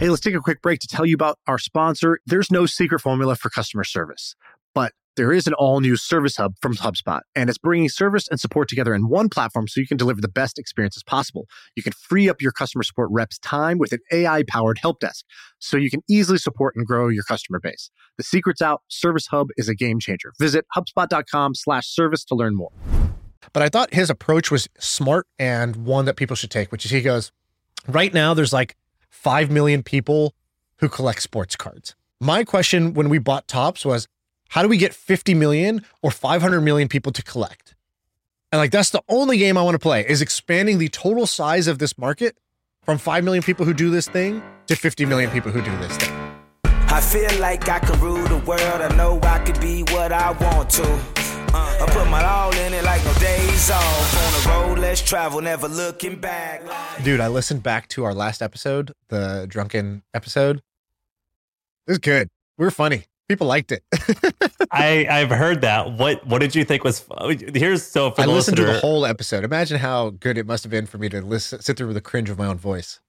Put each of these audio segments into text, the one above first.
Hey, let's take a quick break to tell you about our sponsor. There's no secret formula for customer service, but there is an all new service hub from HubSpot, and it's bringing service and support together in one platform so you can deliver the best experiences possible. You can free up your customer support reps' time with an AI powered help desk so you can easily support and grow your customer base. The secret's out. Service Hub is a game changer. Visit HubSpot.com slash service to learn more. But I thought his approach was smart and one that people should take, which is he goes, right now there's like 5 million people who collect sports cards. My question when we bought Topps was, how do we get 50 million or 500 million people to collect? And like, that's the only game I want to play is expanding the total size of this market from 5 million people who do this thing to 50 million people who do this thing. I feel like I can rule the world. I know I could be what I want to. Uh, I put my all in it like no days let's travel, never looking back. Dude, I listened back to our last episode, the drunken episode. It was good. We were funny. People liked it. I I've heard that. What what did you think was? Here's so for I listened listener, to the whole episode. Imagine how good it must have been for me to listen, sit through with the cringe of my own voice.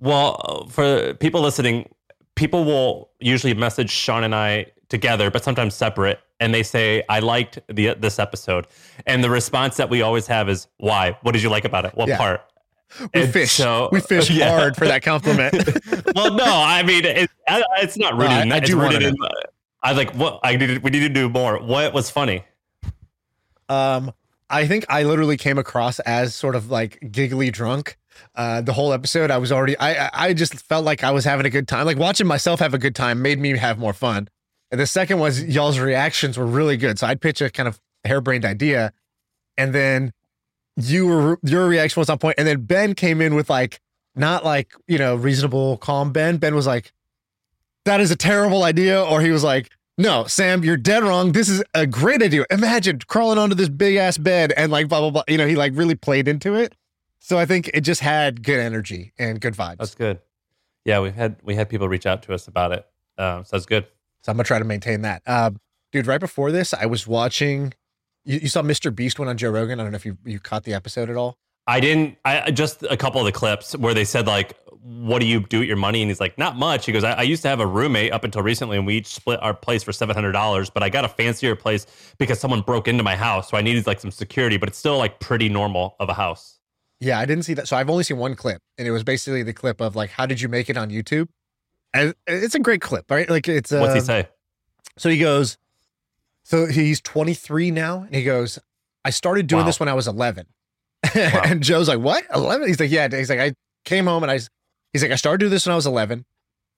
Well, for people listening, people will usually message Shaan and I together, but sometimes separate, and they say, "I liked the this episode," and the response that we always have is, "Why? What did you like about it? What Yeah. part?" We And fish. so- we fish yeah. hard for that compliment. well, no, I mean it, I- it's not rooted. I- in I that. do rooted in. I like what I needed. We need to do more. What was funny? Um, I think I literally came across as sort of like giggly drunk. Uh, the whole episode, I was already, I, I- I just felt like I was having a good time. Like watching myself have a good time made me have more fun. And the second was y'all's reactions were really good. So I'd pitch a kind of harebrained idea, and then you were your reaction was on point, and then Ben came in with like not like you know reasonable, calm Ben. Ben was like, "That is a terrible idea," or he was like, no, Sam, you're dead wrong. This is a great idea. Imagine crawling onto this big ass bed and like blah blah blah. You know, he like really played into it. So I think it just had good energy and good vibes. That's good. Yeah, we've had we had people reach out to us about it. Um, so that's good. So I'm gonna try to maintain that. Um, dude, right before this, I was watching. You, you saw Mr. Beast went on Joe Rogan. I don't know if you you caught the episode at all. I didn't. I I- just a couple of the clips where they said like, "What do you do with your money?" And he's like, "Not much." He goes, I, "I used to have a roommate up until recently, and we each split our place for seven hundred dollars. But I got a fancier place because someone broke into my house, so I needed like some security. But it's still like pretty normal of a house." Yeah, I didn't see that. So I've only seen one clip, and it was basically the clip of like, how did you make it on YouTube? And it's a great clip, right? Like it's uh, What's he say? So he goes, so he's 23 now, and he goes, I started doing Wow. this when I was 11. and Joe's like, what? 11? He's like, yeah. He's like, I came home and I, he's like, I started doing this when I was 11.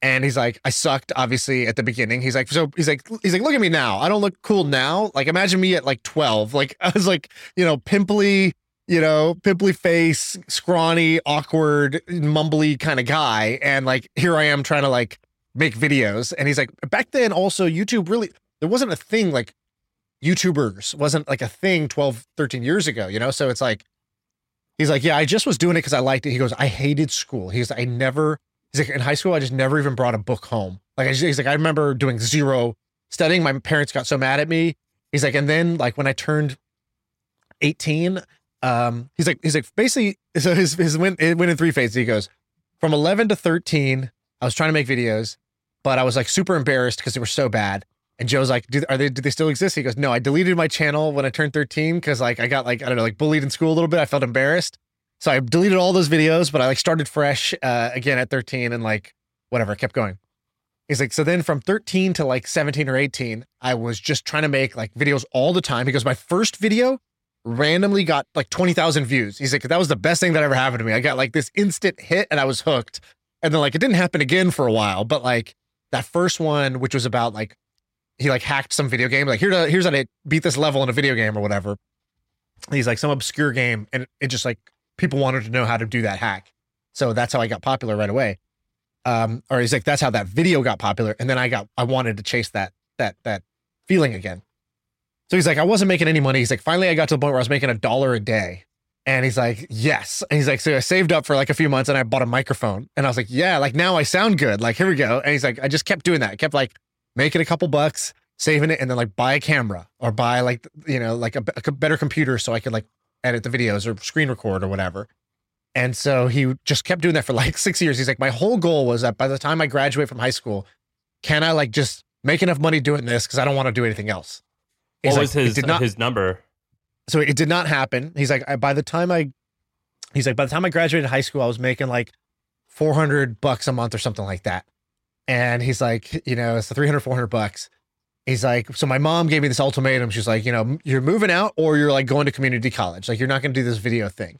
And he's like, I sucked obviously at the beginning. He's like, so he's like, he's like, look at me now. I don't look cool now. Like, imagine me at like 12. Like, I was like, you know, pimply, you know, pimply face, scrawny, awkward, mumbly kind of guy. And like, here I am trying to like make videos. And he's like, back then also YouTube really, there wasn't a thing like YouTubers wasn't like a thing 12, 13 years ago, you know? So it's like, he's like, yeah, I just was doing it because I liked it. He goes, I hated school. He's like, I never, he's like, in high school, I just never even brought a book home. Like, I just, he's like, I remember doing zero studying. My parents got so mad at me. He's like, and then like when I turned 18, um, he's like, he's like, basically, so his, his went, it went in three phases. He goes, from 11 to 13, I was trying to make videos, but I was like super embarrassed because they were so bad. And Joe's like, do, are they, do they still exist? He goes, no, I deleted my channel when I turned 13 because like I got like, I don't know, like bullied in school a little bit. I felt embarrassed. So I deleted all those videos, but I like started fresh uh, again at 13 and like whatever, kept going. He's like, so then from 13 to like 17 or 18, I was just trying to make like videos all the time because my first video randomly got like 20,000 views. He's like, that was the best thing that ever happened to me. I got like this instant hit and I was hooked. And then like it didn't happen again for a while, but like that first one, which was about like he like hacked some video game, like here to here's how to beat this level in a video game or whatever. He's like some obscure game, and it just like people wanted to know how to do that hack. So that's how I got popular right away. Um, or he's like, that's how that video got popular. And then I got I wanted to chase that that that feeling again. So he's like, I wasn't making any money. He's like, finally I got to the point where I was making a dollar a day. And he's like, yes. And he's like, so I saved up for like a few months and I bought a microphone. And I was like, yeah, like now I sound good. Like, here we go. And he's like, I just kept doing that. I kept like making a couple bucks, saving it, and then like buy a camera or buy like, you know, like a, a better computer so I could like edit the videos or screen record or whatever. And so he just kept doing that for like six years. He's like, my whole goal was that by the time I graduate from high school, can I like just make enough money doing this because I don't want to do anything else. He's what like, was his not, his number? So it did not happen. He's like, by the time I, he's like, by the time I graduated high school, I was making like 400 bucks a month or something like that. And he's like, you know, it's the 300, 400 bucks. He's like, so my mom gave me this ultimatum. She's like, you know, you're moving out or you're like going to community college. Like, you're not going to do this video thing.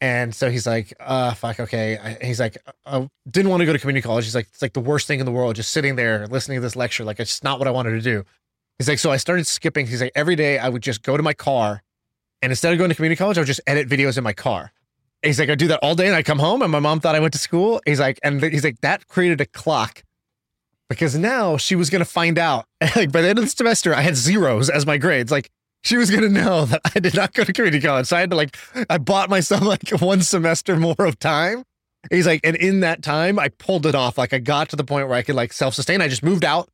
And so he's like, uh, fuck, okay. He's like, I didn't want to go to community college. He's like, it's like the worst thing in the world, just sitting there listening to this lecture. Like, it's not what I wanted to do. He's like, so I started skipping. He's like, every day I would just go to my car and instead of going to community college, I would just edit videos in my car. He's like, I do that all day and I come home and my mom thought I went to school. He's like, and he's like, that created a clock because now she was going to find out. like by the end of the semester, I had zeros as my grades. Like she was going to know that I did not go to community college. So I had to like, I bought myself like one semester more of time. He's like, and in that time, I pulled it off. Like I got to the point where I could like self sustain. I just moved out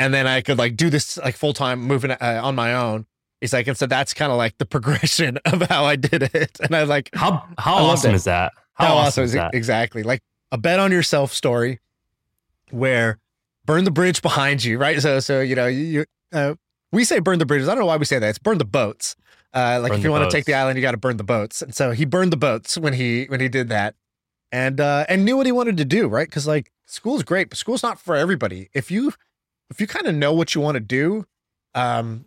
and then I could like do this like full time moving uh, on my own. He's like, and so that's kind of like the progression of how I did it. And I like, how how awesome it. is that? How, how awesome is that? Exactly, like a bet on yourself story, where burn the bridge behind you, right? So so you know you uh, we say burn the bridges. I don't know why we say that. It's burn the boats. Uh, like burn if you want to take the island, you got to burn the boats. And so he burned the boats when he when he did that, and uh, and knew what he wanted to do, right? Because like school's great, but school's not for everybody. If you if you kind of know what you want to do, um,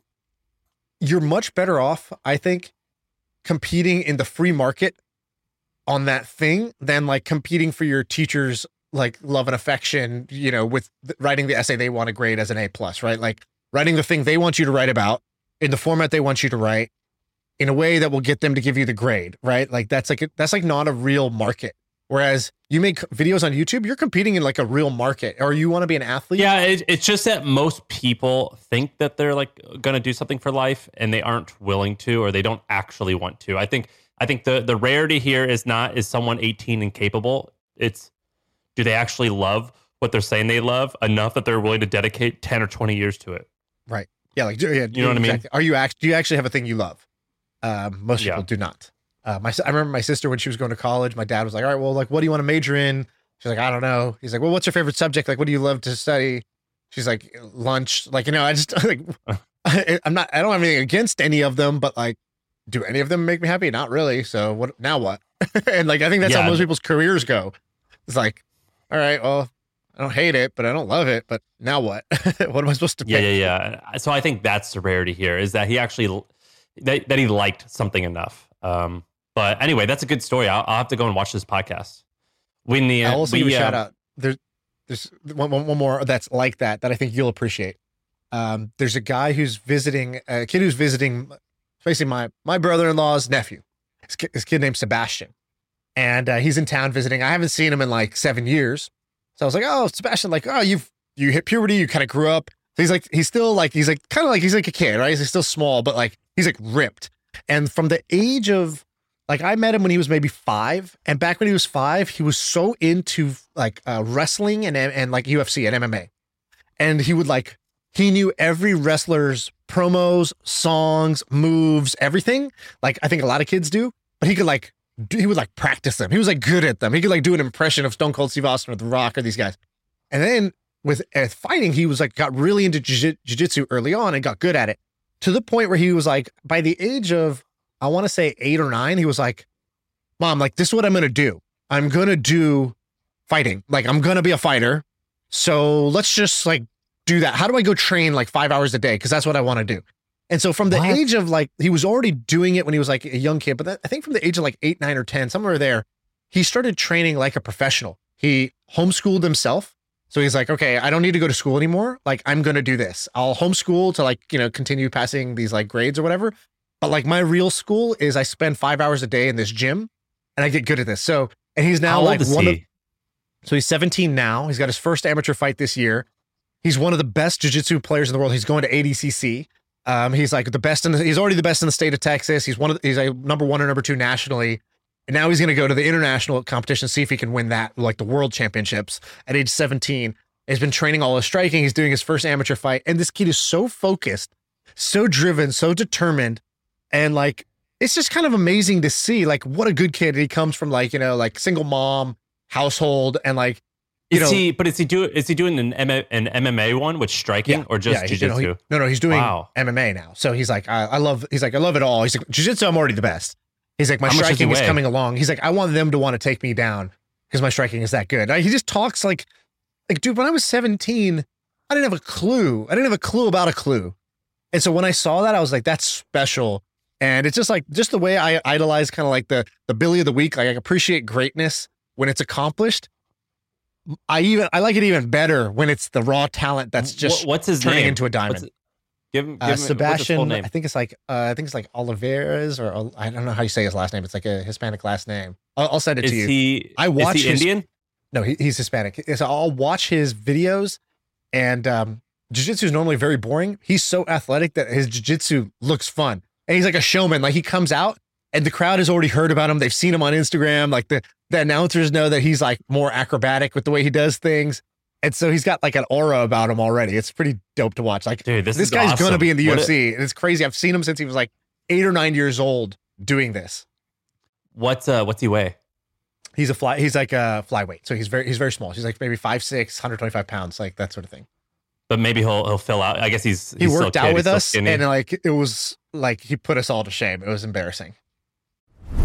you're much better off, I think, competing in the free market on that thing than like competing for your teacher's like love and affection, you know, with writing the essay they want to grade as an A plus, right? Like writing the thing they want you to write about in the format they want you to write in a way that will get them to give you the grade, right? Like that's like that's like not a real market. Whereas you make videos on YouTube, you're competing in like a real market, or you want to be an athlete. Yeah, it, it's just that most people think that they're like going to do something for life, and they aren't willing to, or they don't actually want to. I think I think the the rarity here is not is someone 18 and capable. It's do they actually love what they're saying they love enough that they're willing to dedicate 10 or 20 years to it. Right. Yeah. Like, yeah, you know what. I mean? Are you act? Do you actually have a thing you love? Um, most yeah. people do not. Uh, my I remember my sister when she was going to college. My dad was like, "All right, well, like, what do you want to major in?" She's like, "I don't know." He's like, "Well, what's your favorite subject? Like, what do you love to study?" She's like, "Lunch." Like, you know, I just like, I, I'm not. I don't have anything against any of them, but like, do any of them make me happy? Not really. So what? Now what? and like, I think that's yeah. how most people's careers go. It's like, all right, well, I don't hate it, but I don't love it. But now what? what am I supposed to? Pick? Yeah, yeah, yeah. So I think that's the rarity here is that he actually that, that he liked something enough. Um, but anyway, that's a good story. I'll, I'll have to go and watch this podcast. When the I'll also we, give a uh, shout out. There's there's one, one more that's like that that I think you'll appreciate. Um, there's a guy who's visiting a kid who's visiting, basically my my brother in law's nephew. This kid, this kid named Sebastian, and uh, he's in town visiting. I haven't seen him in like seven years, so I was like, oh Sebastian, like oh you've you hit puberty, you kind of grew up. So he's like he's still like he's like kind of like he's like a kid, right? He's still small, but like he's like ripped. And from the age of like I met him when he was maybe five, and back when he was five, he was so into like uh, wrestling and and like UFC and MMA, and he would like he knew every wrestler's promos, songs, moves, everything. Like I think a lot of kids do, but he could like he would like practice them. He was like good at them. He could like do an impression of Stone Cold Steve Austin or The Rock or these guys. And then with uh, fighting, he was like got really into jiu-jitsu early on and got good at it to the point where he was like by the age of I want to say eight or nine, he was like, Mom, like, this is what I'm going to do. I'm going to do fighting. Like, I'm going to be a fighter. So let's just like do that. How do I go train like five hours a day? Cause that's what I want to do. And so from the what? age of like, he was already doing it when he was like a young kid, but that, I think from the age of like eight, nine, or 10, somewhere there, he started training like a professional. He homeschooled himself. So he's like, okay, I don't need to go to school anymore. Like, I'm going to do this. I'll homeschool to like, you know, continue passing these like grades or whatever. But like my real school is I spend five hours a day in this gym and I get good at this. So, and he's now How like one he? of, so he's 17 now. He's got his first amateur fight this year. He's one of the best jiu-jitsu players in the world. He's going to ADCC. Um, he's like the best in the, he's already the best in the state of Texas. He's one of the, he's a number one or number two nationally. And now he's going to go to the international competition, see if he can win that, like the world championships at age 17. He's been training all his striking. He's doing his first amateur fight. And this kid is so focused, so driven, so determined and like it's just kind of amazing to see like what a good kid he comes from like you know like single mom household and like you is know he? But is he do? Is he doing an M- an MMA one with striking Yeah, or just yeah, he- jujitsu? you know, he- no, no, he's doing Wow. MMA now. So he's like, I, I love. He's like, I love it all. He's like, jiu-jitsu, I'm already the best. He's like, my How much does he striking is coming along. He's like, I want them to want to take me down because my striking is that good. Like, he just talks like, like, dude. When I was 17, I didn't have a clue. I didn't have a clue about a clue. And so when I saw that, I was like, that's special. And it's just like just the way I idolize kind of like the the Billy of the week. Like I appreciate greatness when it's accomplished. I even I like it even better when it's the raw talent that's just what's his turning name? into a diamond. Give him, give Uh, him what's Sebastian, name. I think it's like uh, I think it's like Oliveras or Ol- I don't know how you say his last name. It's like a Hispanic last name. I'll, I'll send it Is to you. he? I watch Is he his- Indian? no, he, he's Hispanic. So I'll watch his videos, and um, jiu-jitsu is normally very boring. He's so athletic that his jiu-jitsu looks fun, and he's like a showman. Like he comes out, and the crowd has already heard about him. They've seen him on Instagram. Like the the announcers know that he's like more acrobatic with the way he does things. And so he's got like an aura about him already. It's pretty dope to watch. Like Dude, this, this is guy's awesome. gonna be in the What UFC. and it's crazy. I've seen him since he was like eight or nine years old doing this. What's uh? What's he weigh? He's a fly. He's like a flyweight, so he's very he's very small. He's like maybe five six, 125 pounds, like that sort of thing. But maybe he'll he'll fill out. I guess he's He he's still worked out kid, with us, skinny. and like it was like he put us all to shame. It was embarrassing.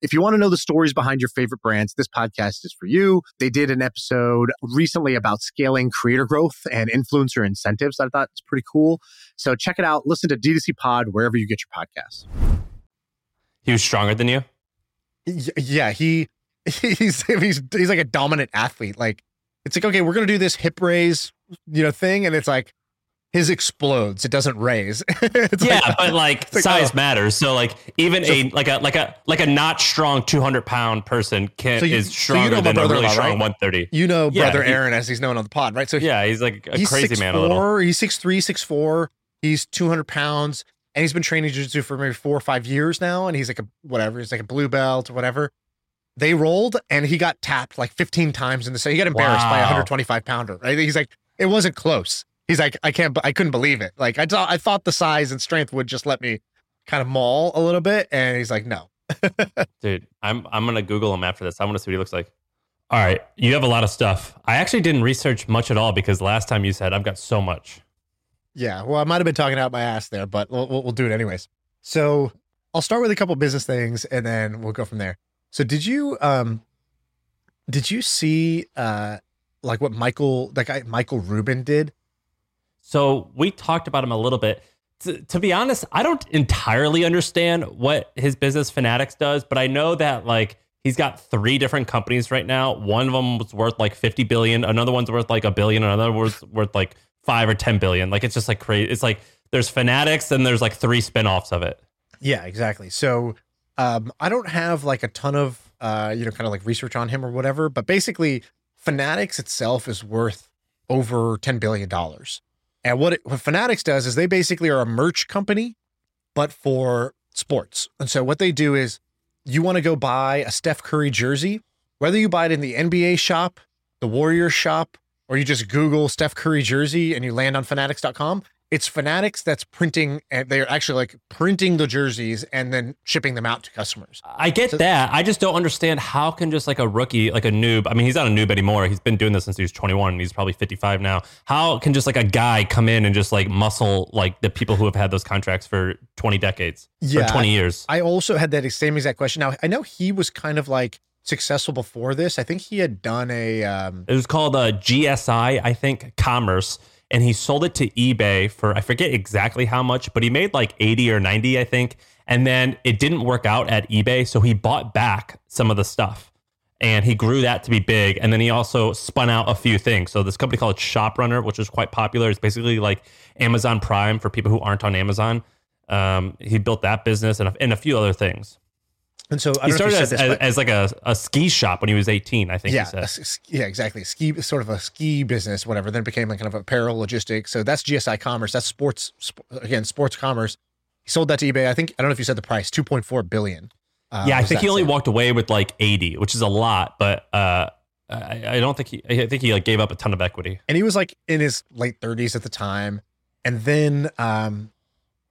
If you want to know the stories behind your favorite brands, this podcast is for you. They did an episode recently about scaling creator growth and influencer incentives I thought was pretty cool. So check it out. Listen to D2C Pod wherever you get your podcasts. he was stronger than you. Yeah, he he's he's he's like a dominant athlete. Like it's like okay, we're gonna do this hip raise, you know, thing, and it's like his explodes. It doesn't raise. It's yeah, like- but like it's like, size oh. matters. So like even So- a like a like a like a not strong two hundred pound person can So you- is so you know than a really strong right? one thirty. you know, Yeah, brother he- Aaron, as he's known on the pod, right? So Yeah, he's like a he's crazy six man. A little. four. He's six three, six four. He's two hundred pounds, and he's been training jiu-jitsu for maybe four or five years now. And he's like a whatever. He's like a blue belt or whatever. They rolled, and he got tapped like fifteen times in the set. He got embarrassed by a hundred twenty five pounder. Right? He's like, it wasn't close. He's like, I can't, I couldn't believe it. Like I thought, I thought the size and strength would just let me kind of maul a little bit, and he's like, no. Dude, I'm I'm gonna Google him after this. I want to see what he looks like. All right, you have a lot of stuff. I actually didn't research much at all because last time you said I've got so much. Yeah, well, I might have been talking out my ass there, but we'll, we'll, do it anyways. So I'll start with a couple business things, and then we'll go from there. So did you um did you see uh like what Michael that guy Michael Rubin did? So we talked about him a little bit. To, to be honest, I don't entirely understand what his business Fanatics does, but I know that like he's got three different companies right now. One of them was worth like 50 billion, another one's worth like a billion, another was worth like 5 or 10 billion. Like it's just like crazy. It's like there's Fanatics and there's like three spin-offs of it. Yeah, exactly. So um I don't have like a ton of uh you know kind of like research on him or whatever, but basically Fanatics itself is worth over 10 billion dollars. And what, it, what Fanatics does is they basically are a merch company but for sports. And so what they do is you want to go buy a Steph Curry jersey, whether you buy it in the NBA shop, the Warriors shop, or you just Google Steph Curry jersey and you land on fanatics.com, it's Fanatics that's printing and they're actually like printing the jerseys and then shipping them out to customers. I get that. I just don't understand how can just like a rookie, like a noob. I mean, he's not a noob anymore. He's been doing this since he was 21 and he's probably 55 now. How can just like a guy come in and just like muscle like the people who have had those contracts for 20 decades Yeah, or 20 years? I also had that same exact question. Now, I know he was kind of like successful before this. I think he had done a um It was called a GSI, I think, Commerce, and he sold it to eBay for I forget exactly how much, but he made like 80 or 90, I think. And then it didn't work out at eBay, so he bought back some of the stuff. And he grew that to be big. And then he also spun out a few things. So this company called ShopRunner, which is quite popular, is basically like Amazon Prime for people who aren't on Amazon. Um, he built that business and and a few other things. And so I he don't know if started you as, this, as, as like a, a ski shop when he was 18, I think yeah, he said. a yeah, exactly. Ski, sort of a ski business, whatever. Then became like kind of apparel logistics. So that's GSI Commerce. That's sports. Sp- again, sports commerce. He sold that to eBay. I think I don't know if you said the price, two point four billion. Uh, yeah, I think he only sale. walked away with like 80, which is a lot, but uh, I, I don't think he, I think he like gave up a ton of equity. and he was like in his late thirties at the time. And then, um,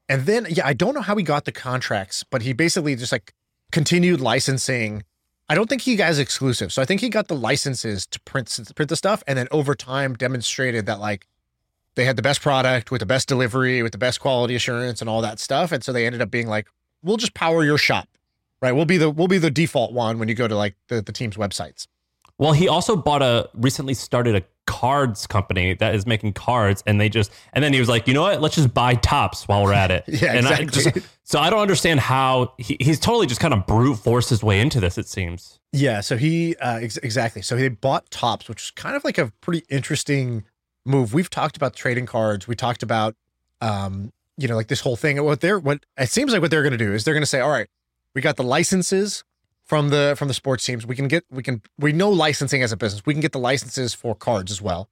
and then, yeah, I don't know how he got the contracts, but he basically just like continued licensing. I don't think he got exclusive, so I think he got the licenses to print print the stuff, and then over time demonstrated that like they had the best product with the best delivery, with the best quality assurance, and all that stuff. And so they ended up being like, "We'll just power your shop, right? We'll be the we'll be the default one when you go to like the the team's websites." Well, he also bought a recently started a cards company that is making cards, and they just and then he was like, you know what? Let's just buy Topps while we're at it. Yeah, and I exactly. just, so I don't understand how he, he's totally just kind of brute forced his way into this. It seems. Yeah, so he uh, ex- exactly. So he bought Topps, which is kind of like a pretty interesting move. We've talked about trading cards. We talked about, um, you know, like this whole thing. What they're what it seems like what they're going to do is they're going to say, all right, we got the licenses from the from the sports teams. We can get we can we know licensing as a business. We can get the licenses for cards as well.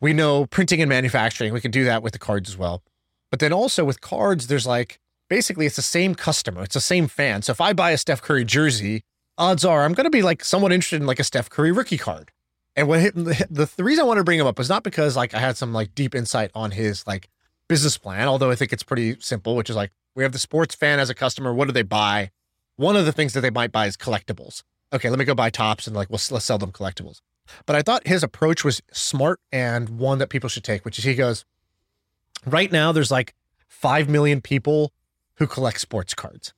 We know printing and manufacturing. We can do that with the cards as well. But then also with cards, there's like basically it's the same customer, it's the same fan. So if I buy a Steph Curry jersey, odds are I'm going to be like somewhat interested in like a Steph Curry rookie card. And hit, the, the reason I wanted to bring him up was not because like I had some like deep insight on his like business plan, although I think it's pretty simple, which is like we have the sports fan as a customer. What do they buy? One of the things that they might buy is collectibles. Okay, let me go buy Topps and like we'll let's sell them collectibles. But I thought his approach was smart and one that people should take, which is he goes, right now there's like five million people who collect sports cards,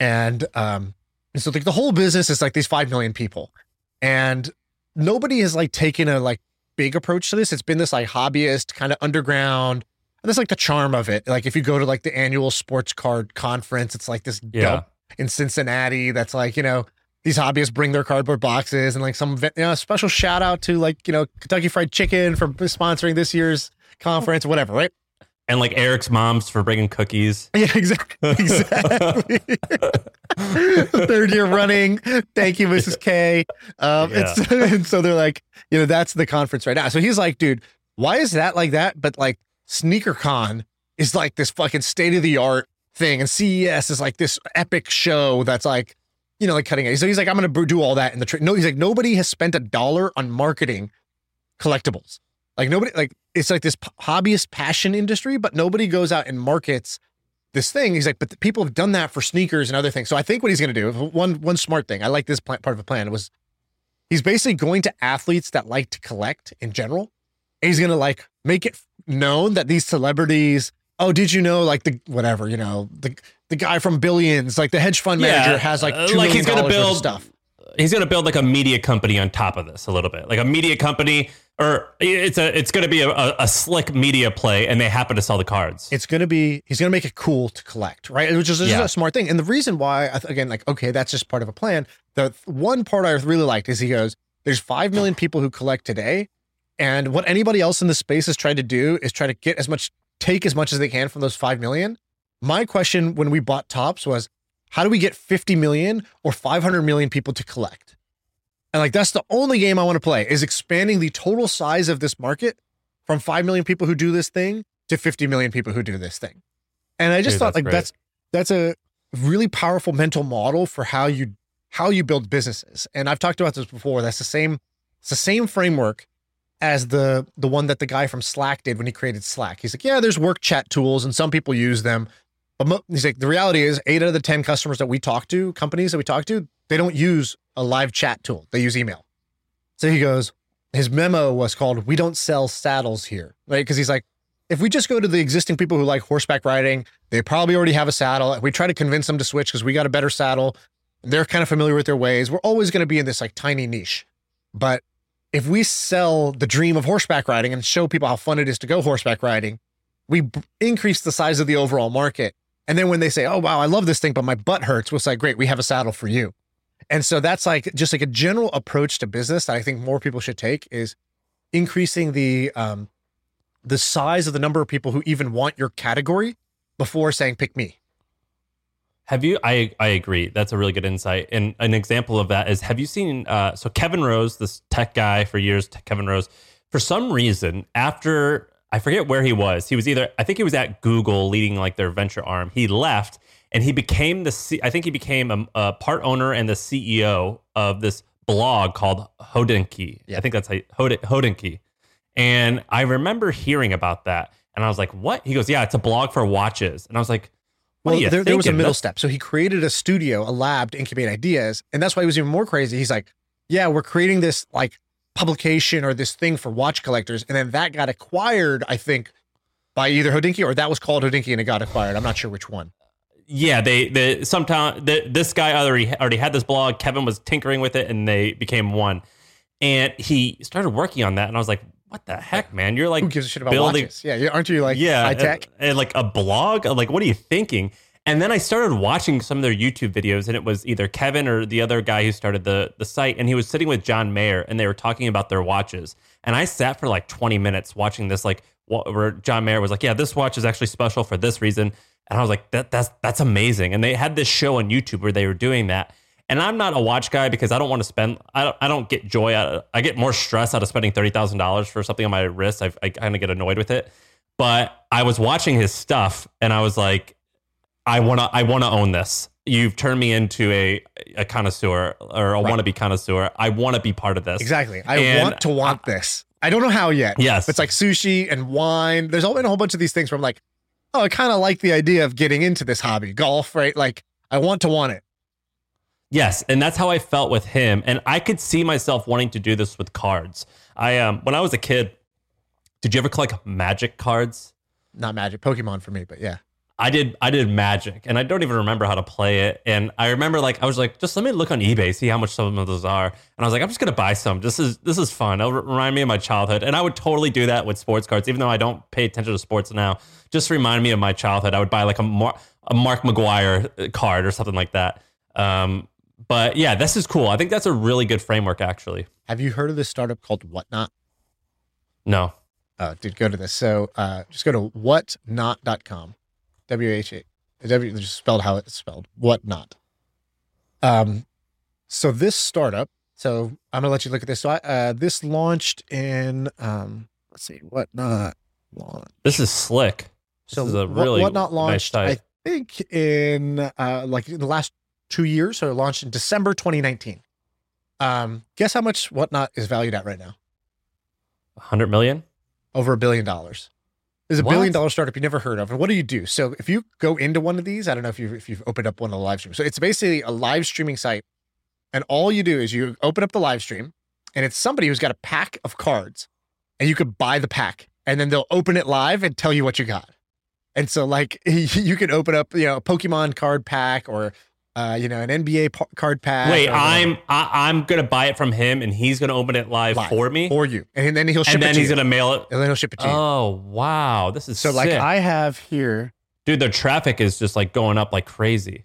and um, and so like the whole business is like these five million people, and nobody has like taken a like big approach to this. It's been this like hobbyist kind of underground. And that's like the charm of it. Like if you go to like the annual sports card conference, it's like this Yeah. In Cincinnati that's like, you know, these hobbyists bring their cardboard boxes and like some you know, special shout out to like, you know, Kentucky Fried Chicken for sponsoring this year's conference, whatever, right? And like Eric's mom's for bringing cookies. Yeah, exactly. Exactly. Third year running. Thank you, Mrs. K. Um, it's, and so they're like, you know, that's the conference right now. So he's like, dude, why is that like that? But like SneakerCon is like this fucking state of the art thing, and CES is like this epic show that's like, you know, like cutting edge. So he's like, I'm gonna do all that in the tra-. no. He's like, nobody has spent a dollar on marketing collectibles. Like nobody, like it's like this hobbyist passion industry, but nobody goes out and markets this thing. He's like, but people have done that for sneakers and other things. So I think what he's going to do, one one smart thing, I like this part of the plan was, he's basically going to athletes that like to collect in general. And he's going to like make it known that these celebrities, oh, did you know, like the whatever, you know, the the guy from Billions, like the hedge fund Yeah, manager, has like uh, two like million he's gonna dollars worth of build- stuff. he's going to build like a media company on top of this a little bit like a media company or it's a it's going to be a, a, a slick media play and they happen to sell the cards it's going to be he's going to make it cool to collect right which is, is Yeah. a smart thing and the reason why again like okay that's just part of a plan the one part i really liked is he goes there's 5 million people who collect today and what anybody else in the space has tried to do is try to get as much take as much as they can from those 5 million my question when we bought Topps was how do we get 50 million or 500 million people to collect and like that's the only game i want to play is expanding the total size of this market from 5 million people who do this thing to 50 million people who do this thing. And I just Dude, thought that's like great. that's that's a really powerful mental model for how you how you build businesses. And I've talked about this before. That's the same it's the same framework as the the one that the guy from Slack did when he created Slack. He's like, yeah, there's work chat tools and some people use them. But mo- he's like, the reality is, eight out of the 10 customers that we talk to, companies that we talk to, they don't use a live chat tool. They use email. So he goes, his memo was called "We don't sell saddles here," right? Because he's like, if we just go to the existing people who like horseback riding, they probably already have a saddle. We try to convince them to switch because we got a better saddle. They're kind of familiar with their ways. We're always going to be in this like tiny niche. But if we sell the dream of horseback riding and show people how fun it is to go horseback riding, we b- increase the size of the overall market. And then when they say, "Oh wow, I love this thing, but my butt hurts," we'll say, "Great, we have a saddle for you." And so that's like just like a general approach to business that I think more people should take is increasing the um the size of the number of people who even want your category before saying pick me. Have you? I I agree. That's a really good insight. And an example of that is, have you seen? Uh, so Kevin Rose, this tech guy for years, Kevin Rose, for some reason, after I forget where he was, he was either I think he was at Google leading like their venture arm. He left and he became the C, I think he became a, a part owner and the CEO of this blog called Hodinkee. Yeah. I think that's how Hod- Hodinkee. And I remember hearing about that, and I was like, "What?" He goes, "Yeah, it's a blog for watches." And I was like, well, there, there, was a middle step. So he created a studio, a lab to incubate ideas. And that's why he was even more crazy. He's like, yeah, we're creating this like publication or this thing for watch collectors. And then that got acquired, I think, by either Hodinkee or that was called Hodinkee and it got acquired. I'm not sure which one. Yeah, they the sometime the, this guy already already had this blog. Kevin was tinkering with it, and they became one. And he started working on that, and I was like, "What the heck, man? You're like who gives a shit about building, watches? Yeah, aren't you like yeah, high tech? And, and like a blog? Like, what are you thinking?" And then I started watching some of their YouTube videos, and it was either Kevin or the other guy who started the the site, and he was sitting with John Mayer, and they were talking about their watches. And I sat for like 20 minutes watching this, like where John Mayer was like, "Yeah, this watch is actually special for this reason," and I was like, "That that's that's amazing." And they had this show on YouTube where they were doing that. And I'm not a watch guy because I don't want to spend. I don't. I don't get joy out. Of, I get more stress out of spending thirty thousand dollars for something on my wrist. I, I kind of get annoyed with it. But I was watching his stuff, and I was like, I want to I want to own this. You've turned me into a a connoisseur or a right. wannabe connoisseur. I want to be part of this. Exactly. I and want to want I, this. I don't know how yet. Yes. It's like sushi and wine. There's been a whole bunch of these things where I'm like, oh, I kind of like the idea of getting into this hobby, golf, right? Like I want to want it. Yes, and that's how I felt with him. And I could see myself wanting to do this with cards. I um when I was a kid, did you ever collect magic cards? Not magic, Pokemon for me, but yeah. I did I did magic and I don't even remember how to play it. And I remember like I was like, just let me look on eBay, see how much some of those are. And I was like, I'm just gonna buy some. This is this is fun. It'll remind me of my childhood. And I would totally do that with sports cards, even though I don't pay attention to sports now. Just remind me of my childhood. I would buy like a Mar- a Mark McGwire uh, card or something like that. Um, but yeah, this is cool. I think that's a really good framework actually. Have you heard of this startup called Whatnot? No. Oh, dude, go to this. So uh, just go to whatnot.com W H A. W just spelled how it's spelled. Whatnot. Um, so this startup. So I'm gonna let you look at this. So I, uh, this launched in um, let's see, whatnot launch. This is slick. This so is a really whatnot launched. Nice I think in uh, like in the last two years. So it launched in December 2019. Um, guess how much whatnot is valued at right now? 100 million. Over a billion dollars. There's a what? billion dollar startup you never heard of. And what do you do? So if you go into one of these, I don't know if you've, if you've opened up one of the live streams. So it's basically a live streaming site. And all you do is you open up the live stream and it's somebody who's got a pack of cards and you could buy the pack and then they'll open it live and tell you what you got. And so like you can open up, you know, a Pokemon card pack or uh, you know, an NBA p- card pack. Wait, I'm I, am gonna buy it from him, and he's gonna open it live, live for me for you, and then he'll ship it. and it. then he's you. gonna mail it, and then he'll ship it to you. Oh wow, this is so sick. like I have here, dude. The traffic is just like going up like crazy.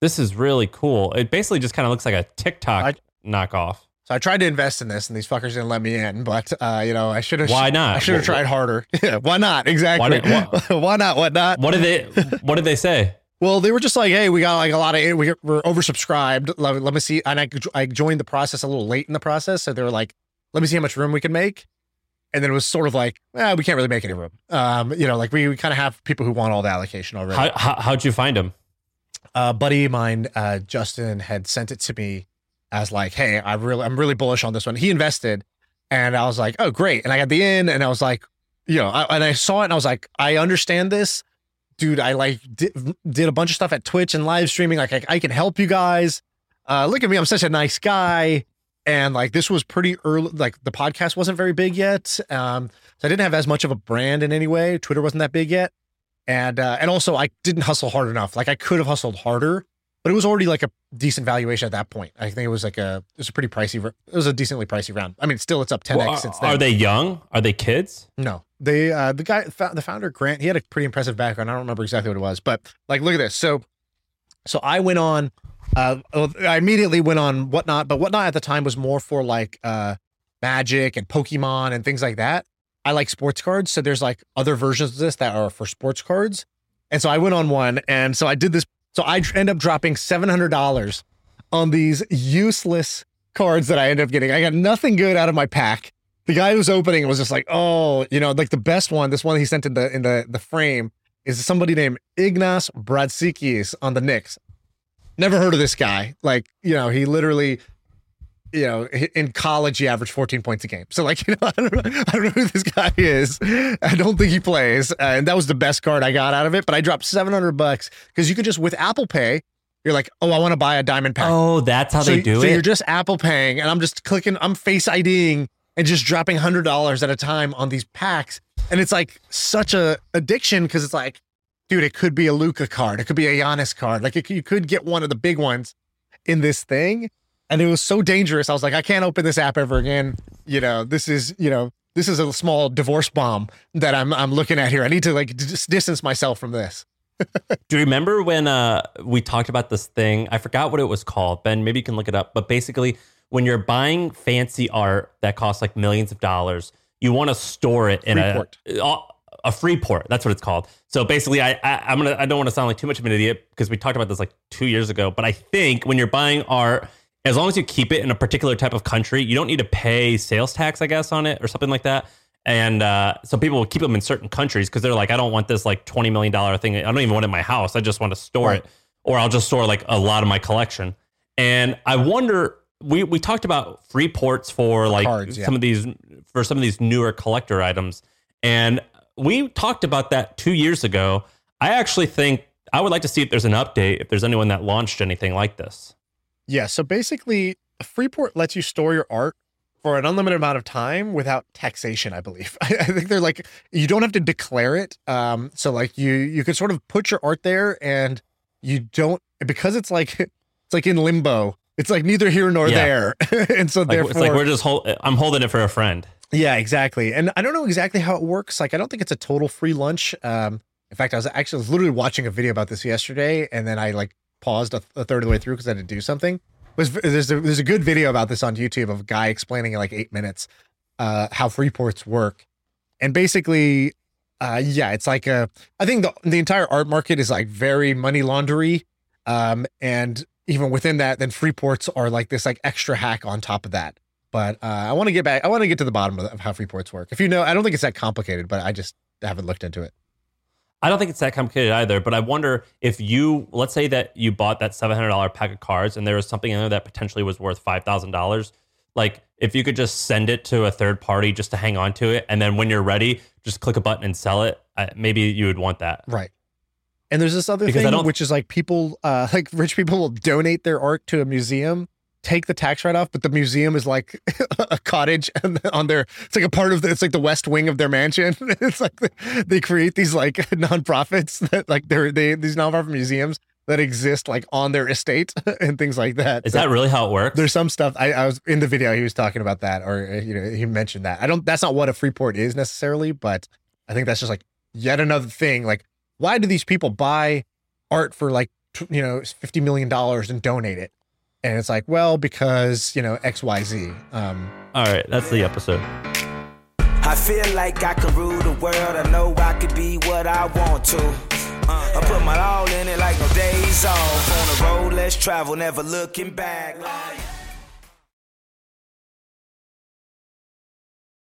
This is really cool. It basically just kind of looks like a TikTok I, knockoff. So I tried to invest in this, and these fuckers didn't let me in. But uh, you know, I should have. Why not? I should have tried harder. yeah, why not? Exactly. Why, why, why not? What not? What did they? What did they say? Well, they were just like, "Hey, we got like a lot of we, we're oversubscribed. Let, let me see." And I I joined the process a little late in the process, so they were like, "Let me see how much room we can make." And then it was sort of like, eh, we can't really make any room. Um, you know, like we, we kind of have people who want all the allocation already. How, how, how'd you find them? A buddy of mine, uh, Justin, had sent it to me as like, "Hey, I really, I'm really bullish on this one." He invested, and I was like, "Oh, great!" And I got the in, and I was like, you know, I, and I saw it, and I was like, "I understand this." Dude, I like did, did a bunch of stuff at Twitch and live streaming. Like I, I can help you guys. Uh, look at me, I'm such a nice guy. And like this was pretty early. Like the podcast wasn't very big yet. Um, so I didn't have as much of a brand in any way. Twitter wasn't that big yet. And uh, and also I didn't hustle hard enough. Like I could have hustled harder, but it was already like a decent valuation at that point. I think it was like a it was a pretty pricey. It was a decently pricey round. I mean, still it's up 10x well, since then. Are they young? Are they kids? No, they uh the guy the founder Grant. He had a pretty impressive background. I don't remember exactly what it was, but like look at this. So so I went on. Uh, I immediately went on whatnot, but whatnot at the time was more for like uh Magic and Pokemon and things like that. I like sports cards, so there's like other versions of this that are for sports cards And so I went on one, and so I did this. So I end up dropping seven hundred dollars on these useless cards that I end up getting. I got nothing good out of my pack. The guy who was opening was just like, oh, you know, like the best one. This one he sent in the in the the frame is somebody named Ignas Brazdeikis on the Knicks. Never heard of this guy. Like, you know, he literally you know, in college he averaged 14 points a game. So like, you know, I don't know, I don't know who this guy is. I don't think he plays. Uh, and that was the best card I got out of it. But I dropped 700 bucks because you could just with Apple Pay, you're like, oh, I want to buy a diamond pack. Oh, that's how so, they do so it. So you're just Apple paying, and I'm just clicking, I'm face IDing and just dropping hundred dollars at a time on these packs. And it's like such a addiction because it's like, dude, it could be a Luka card, it could be a Giannis card. Like it, you could get one of the big ones in this thing and it was so dangerous. I was like, I can't open this app ever again. You know, this is you know this is a small divorce bomb that I'm I'm looking at here. I need to like just distance myself from this. Do you remember when uh, we talked about this thing? I forgot what it was called. Ben, maybe you can look it up. But basically, when you're buying fancy art that costs like millions of dollars, you want to store it in a, a a free port. That's what it's called. So basically, I, I am gonna I don't want to sound like too much of an idiot because we talked about this like two years ago. But I think when you're buying art as long as you keep it in a particular type of country, you don't need to pay sales tax, I guess, on it or something like that. And uh, so people will keep them in certain countries because they're like, I don't want this like twenty million dollar thing. I don't even want it in my house. I just want to store right. it, or I'll just store like a lot of my collection. And I wonder, we we talked about free ports for like Cards, yeah. some of these for some of these newer collector items, and we talked about that two years ago. I actually think I would like to see if there's an update, if there's anyone that launched anything like this. Yeah. So basically, Freeport lets you store your art for an unlimited amount of time without taxation. I believe. I, think they're like you don't have to declare it. Um, so like you you can sort of put your art there, and you don't because it's like it's like in limbo. It's like neither here nor yeah. there, and so like, therefore, it's like we're just hold, I'm holding it for a friend. Yeah, exactly. And I don't know exactly how it works. Like I don't think it's a total free lunch. Um, in fact, I was actually I was literally watching a video about this yesterday, and then I like paused a, a third of the way through because I had to do something. Was there's a, there's a good video about this on YouTube of a guy explaining in like eight minutes uh, how free ports work, and basically, uh, yeah, it's like a I think the the entire art market is like very money laundery, um, and even within that, then free ports are like this like extra hack on top of that. But uh, I want to get back. I want to get to the bottom of, of how free ports work. If you know, I don't think it's that complicated, but I just haven't looked into it. I don't think it's that complicated either, but I wonder if you, let's say that you bought that $700 pack of cards and there was something in there that potentially was worth $5,000. Like if you could just send it to a third party just to hang on to it. And then when you're ready, just click a button and sell it. maybe you would want that. Right. And there's this other because thing, which is like people, uh, like rich people will donate their art to a museum take the tax write off, but the museum is like a cottage and on their it's like a part of the it's like the west wing of their mansion. it's like they create these like nonprofits that like they're they these nonprofit museums that exist like on their estate and things like that. Is so that really how it works? There's some stuff I, I was in the video he was talking about that or uh, you know he mentioned that. I don't that's not what a free port is necessarily, but I think that's just like yet another thing like why do these people buy art for like you know 50 million dollars and donate it? And it's like, well, because, you know, XYZ. Um, All right, that's the episode. I feel like I can rule the world. I know I could be what I want to. Uh, I put my all in it like no days off. On the road, let's travel, never looking back.